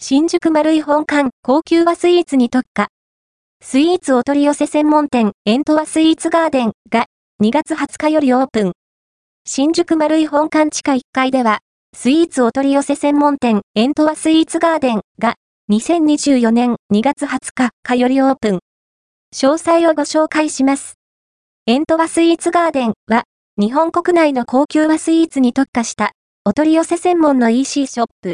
新宿丸い本館高級和スイーツに特化。スイーツお取り寄せ専門店エントワスイーツガーデンが2月20日よりオープン。新宿丸い本館地下1階では、スイーツお取り寄せ専門店エントワスイーツガーデンが2024年2月20日かよりオープン。詳細をご紹介します。エントワスイーツガーデンは、日本国内の高級和スイーツに特化した、お取り寄せ専門の EC ショップ。